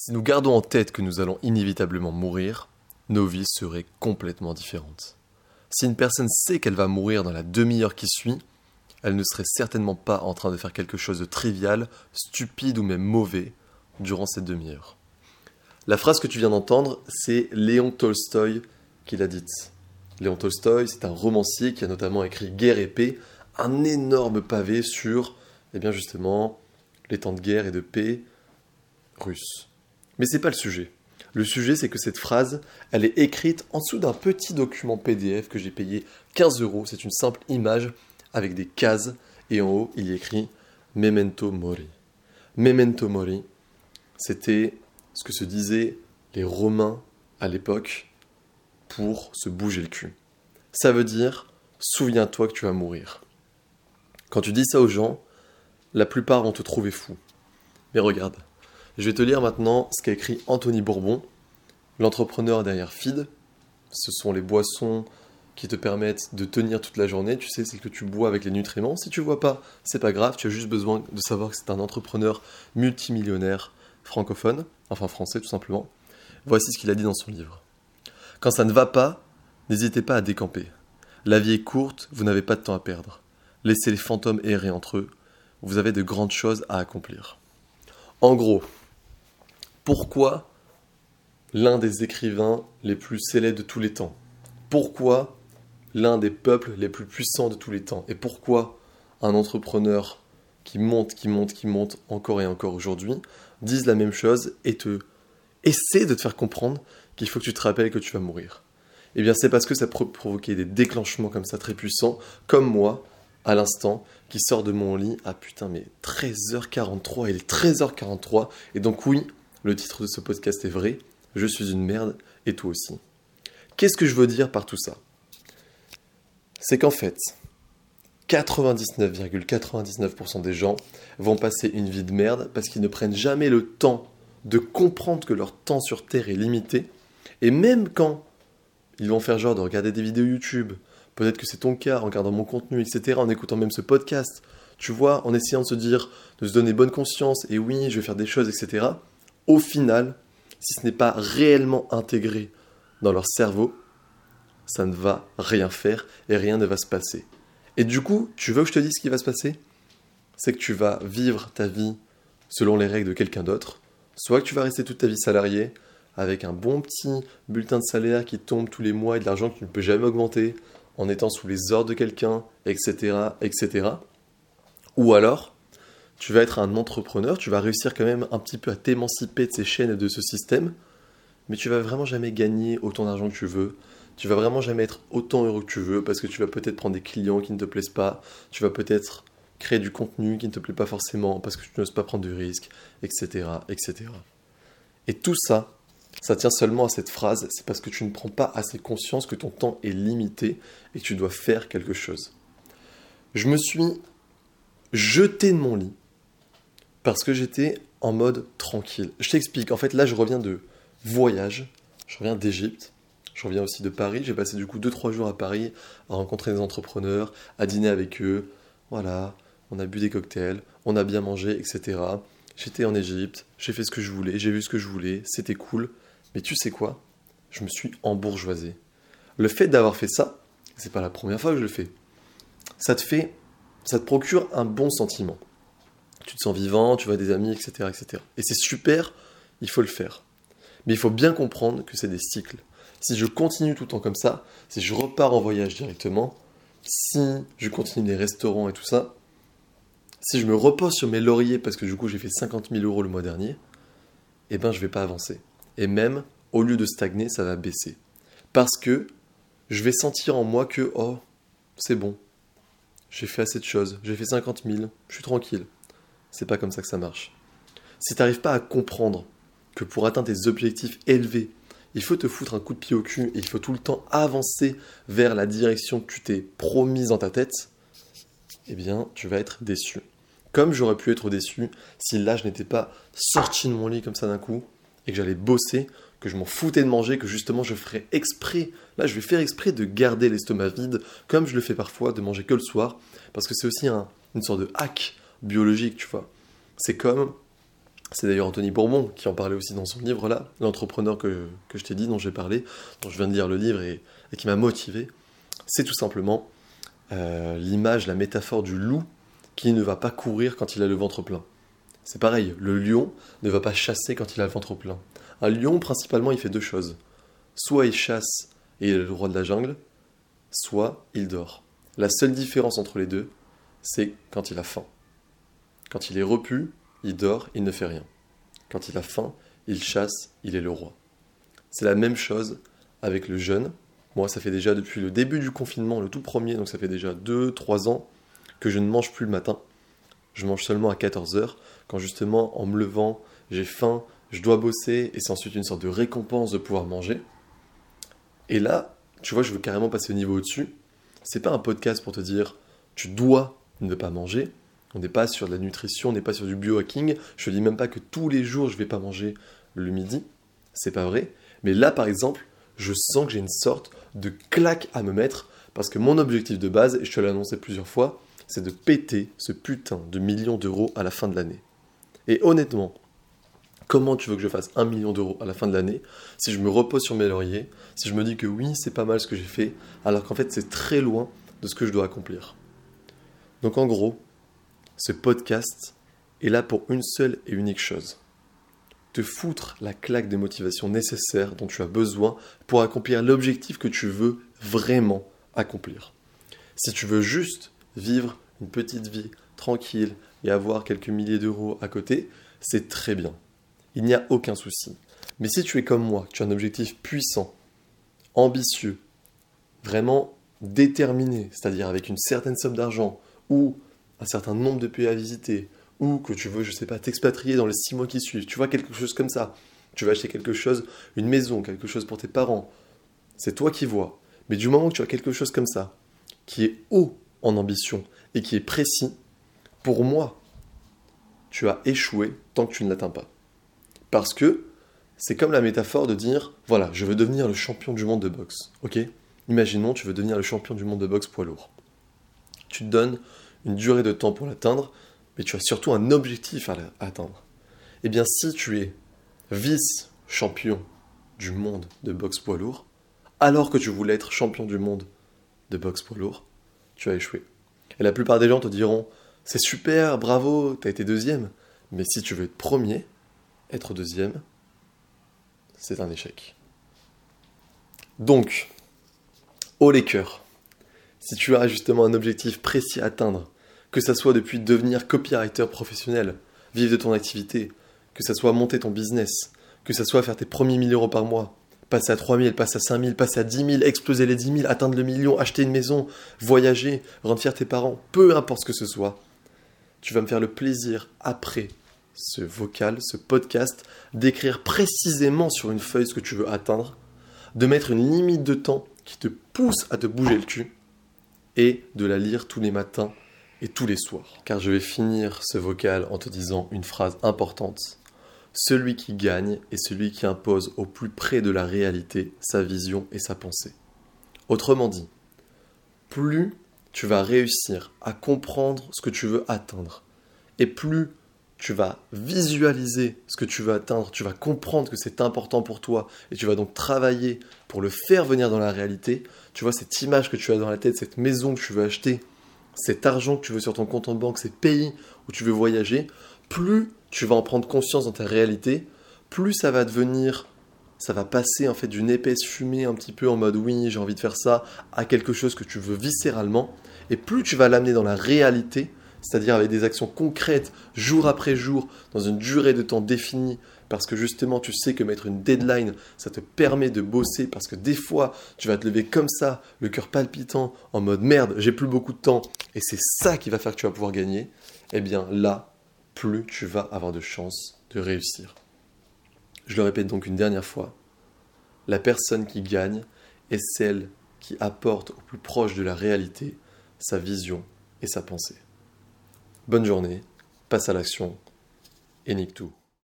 Si nous gardons en tête que nous allons inévitablement mourir, nos vies seraient complètement différentes. Si une personne sait qu'elle va mourir dans la demi-heure qui suit, elle ne serait certainement pas en train de faire quelque chose de trivial, stupide ou même mauvais durant cette demi-heure. La phrase que tu viens d'entendre, c'est Léon Tolstoï qui l'a dite. Léon Tolstoï, c'est un romancier qui a notamment écrit Guerre et paix, un énorme pavé sur, eh bien justement, les temps de guerre et de paix russes. Mais c'est pas le sujet. Le sujet, c'est que cette phrase, elle est écrite en dessous d'un petit document PDF que j'ai payé 15 euros. C'est une simple image avec des cases et en haut, il y écrit Memento Mori. Memento Mori, c'était ce que se disaient les Romains à l'époque pour se bouger le cul. Ça veut dire souviens-toi que tu vas mourir. Quand tu dis ça aux gens, la plupart vont te trouver fou. Mais regarde, je vais te lire maintenant ce qu'a écrit Anthony Bourbon, l'entrepreneur derrière Feed. Ce sont les boissons qui te permettent de tenir toute la journée. Tu sais, c'est que tu bois avec les nutriments. Si tu vois pas, c'est pas grave. Tu as juste besoin de savoir que c'est un entrepreneur multimillionnaire francophone, enfin français tout simplement. Voici ce qu'il a dit dans son livre. Quand ça ne va pas, n'hésitez pas à décamper. La vie est courte, vous n'avez pas de temps à perdre. Laissez les fantômes errer entre eux. Vous avez de grandes choses à accomplir. En gros, pourquoi l'un des écrivains les plus célèbres de tous les temps? Pourquoi l'un des peuples les plus puissants de tous les temps? Et pourquoi un entrepreneur qui monte, qui monte, qui monte encore et encore aujourd'hui disent la même chose et te essaie de te faire comprendre qu'il faut que tu te rappelles que tu vas mourir? Eh bien, c'est parce que ça peut des déclenchements comme ça très puissants, comme moi, à l'instant, qui sort de mon lit à putain, mais 13h43, il est 13h43, et donc oui, le titre de ce podcast est vrai, je suis une merde, et toi aussi. Qu'est-ce que je veux dire par tout ça? C'est qu'en fait, 99,99% des gens vont passer une vie de merde parce qu'ils ne prennent jamais le temps de comprendre que leur temps sur Terre est limité. Et même quand ils vont faire genre de regarder des vidéos YouTube, peut-être que c'est ton cas, en regardant mon contenu, etc., en écoutant même ce podcast, tu vois, en essayant de se dire, de se donner bonne conscience, et oui, je vais faire des choses, etc., au final, si ce n'est pas réellement intégré dans leur cerveau, ça ne va rien faire et rien ne va se passer. Et du coup, tu veux que je te dise ce qui va se passer? C'est que tu vas vivre ta vie selon les règles de quelqu'un d'autre, soit que tu vas rester toute ta vie salarié avec un bon petit bulletin de salaire qui tombe tous les mois et de l'argent que tu ne peux jamais augmenter en étant sous les ordres de quelqu'un, etc., etc. Ou alors, tu vas être un entrepreneur, tu vas réussir quand même un petit peu à t'émanciper de ces chaînes et de ce système, mais tu vas vraiment jamais gagner autant d'argent que tu veux, tu vas vraiment jamais être autant heureux que tu veux parce que tu vas peut-être prendre des clients qui ne te plaisent pas, tu vas peut-être créer du contenu qui ne te plaît pas forcément parce que tu n'oses pas prendre du risque, etc., etc. Et tout ça, ça tient seulement à cette phrase, c'est parce que tu ne prends pas assez conscience que ton temps est limité et que tu dois faire quelque chose. Je me suis jeté de mon lit parce que j'étais en mode tranquille. Je t'explique, en fait là je reviens de voyage, je reviens d'Égypte, je reviens aussi de Paris. J'ai passé du coup 2-3 jours à Paris à rencontrer des entrepreneurs, à dîner avec eux. Voilà, on a bu des cocktails, on a bien mangé, etc. J'étais en Égypte, j'ai fait ce que je voulais, j'ai vu ce que je voulais, c'était cool. Mais tu sais quoi? Je me suis embourgeoisé. Le fait d'avoir fait ça, c'est pas la première fois que je le fais. Ça te fait, ça te procure un bon sentiment. Tu te sens vivant, tu vois des amis, etc., etc. Et c'est super, il faut le faire. Mais il faut bien comprendre que c'est des cycles. Si je continue tout le temps comme ça, si je repars en voyage directement, si je continue les restaurants et tout ça, si je me repose sur mes lauriers parce que du coup j'ai fait 50 000 euros le mois dernier, eh ben je vais pas avancer. Et même, au lieu de stagner, ça va baisser. Parce que je vais sentir en moi que, oh, c'est bon, j'ai fait assez de choses, j'ai fait 50 000, je suis tranquille. C'est pas comme ça que ça marche. Si tu n'arrives pas à comprendre que pour atteindre tes objectifs élevés, il faut te foutre un coup de pied au cul et il faut tout le temps avancer vers la direction que tu t'es promise dans ta tête, eh bien, tu vas être déçu. Comme j'aurais pu être déçu si là je n'étais pas sorti de mon lit comme ça d'un coup et que j'allais bosser, que je m'en foutais de manger, que justement je ferais exprès, là je vais faire exprès de garder l'estomac vide, comme je le fais parfois, de manger que le soir, parce que c'est aussi une sorte de hack biologique, tu vois. C'est comme C'est d'ailleurs Anthony Bourbon qui en parlait aussi dans son livre là, l'entrepreneur que, je t'ai dit, dont j'ai parlé, dont je viens de lire le livre et, qui m'a motivé. C'est tout simplement euh, l'image, la métaphore du loup qui ne va pas courir quand il a le ventre plein. C'est pareil, le lion ne va pas chasser quand il a le ventre plein. Un lion, principalement, il fait deux choses. Soit il chasse et il est le roi de la jungle, soit il dort. La seule différence entre les deux, c'est quand il a faim. Quand il est repu, il dort, il ne fait rien. Quand il a faim, il chasse, il est le roi. C'est la même chose avec le jeûne. Moi, ça fait déjà depuis le début du confinement, le tout premier, donc ça fait déjà 2-3 ans que je ne mange plus le matin. Je mange seulement à 14h, quand justement, en me levant, j'ai faim, je dois bosser, et c'est ensuite une sorte de récompense de pouvoir manger. Et là, tu vois, je veux carrément passer au niveau au-dessus. C'est pas un podcast pour te dire, tu dois ne pas manger. On n'est pas sur de la nutrition, on n'est pas sur du biohacking. Je ne dis même pas que tous les jours je vais pas manger le midi. C'est pas vrai. Mais là, par exemple, je sens que j'ai une sorte de claque à me mettre parce que mon objectif de base, et je te l'ai annoncé plusieurs fois, c'est de péter ce putain de million d'euros à la fin de l'année. Et honnêtement, comment tu veux que je fasse un million d'euros à la fin de l'année si je me repose sur mes lauriers, si je me dis que oui, c'est pas mal ce que j'ai fait, alors qu'en fait c'est très loin de ce que je dois accomplir. Donc en gros, ce podcast est là pour une seule et unique chose. Te foutre la claque de motivation nécessaire dont tu as besoin pour accomplir l'objectif que tu veux vraiment accomplir. Si tu veux juste vivre une petite vie tranquille et avoir quelques milliers d'euros à côté, c'est très bien. Il n'y a aucun souci. Mais si tu es comme moi, tu as un objectif puissant, ambitieux, vraiment déterminé, c'est-à-dire avec une certaine somme d'argent ou un certain nombre de pays à visiter, ou que tu veux, je sais pas, t'expatrier dans les six mois qui suivent, tu vois quelque chose comme ça, tu vas acheter quelque chose, une maison, quelque chose pour tes parents, c'est toi qui vois. Mais du moment que tu as quelque chose comme ça, qui est haut en ambition et qui est précis, pour moi, tu as échoué tant que tu ne l'atteins pas. Parce que c'est comme la métaphore de dire, voilà, je veux devenir le champion du monde de boxe. Ok? Imaginons, tu veux devenir le champion du monde de boxe poids lourd. Tu te donnes une durée de temps pour l'atteindre, mais tu as surtout un objectif à atteindre. Eh bien, si tu es vice-champion du monde de boxe poids lourd, alors que tu voulais être champion du monde de boxe poids lourd, tu as échoué. Et la plupart des gens te diront C'est super, bravo, t'as été deuxième. Mais si tu veux être premier, être deuxième, c'est un échec. Donc, haut les cœurs, si tu as justement un objectif précis à atteindre, que ça soit depuis devenir copywriter professionnel, vivre de ton activité, que ça soit monter ton business, que ça soit faire tes premiers 1000 euros par mois, passer à 3000, passer à 5000, passer à 10 000, exploser les 10 000, atteindre le million, acheter une maison, voyager, rendre fier tes parents, peu importe ce que ce soit, tu vas me faire le plaisir après ce vocal, ce podcast, d'écrire précisément sur une feuille ce que tu veux atteindre, de mettre une limite de temps qui te pousse à te bouger le cul et de la lire tous les matins et tous les soirs. Car je vais finir ce vocal en te disant une phrase importante celui qui gagne est celui qui impose au plus près de la réalité sa vision et sa pensée. Autrement dit, plus tu vas réussir à comprendre ce que tu veux atteindre, et plus tu vas visualiser ce que tu veux atteindre, tu vas comprendre que c'est important pour toi, et tu vas donc travailler pour le faire venir dans la réalité, tu vois cette image que tu as dans la tête, cette maison que tu veux acheter, cet argent que tu veux sur ton compte en banque, ces pays où tu veux voyager, plus tu vas en prendre conscience dans ta réalité, plus ça va devenir, ça va passer en fait d'une épaisse fumée un petit peu en mode oui, j'ai envie de faire ça, à quelque chose que tu veux viscéralement, et plus tu vas l'amener dans la réalité, c'est-à-dire avec des actions concrètes, jour après jour, dans une durée de temps définie, parce que justement tu sais que mettre une deadline, ça te permet de bosser, parce que des fois tu vas te lever comme ça, le cœur palpitant, en mode merde, j'ai plus beaucoup de temps, et c'est ça qui va faire que tu vas pouvoir gagner, eh bien là, plus tu vas avoir de chances de réussir. Je le répète donc une dernière fois, la personne qui gagne est celle qui apporte au plus proche de la réalité sa vision et sa pensée. Bonne journée, passe à l'action et nique tout.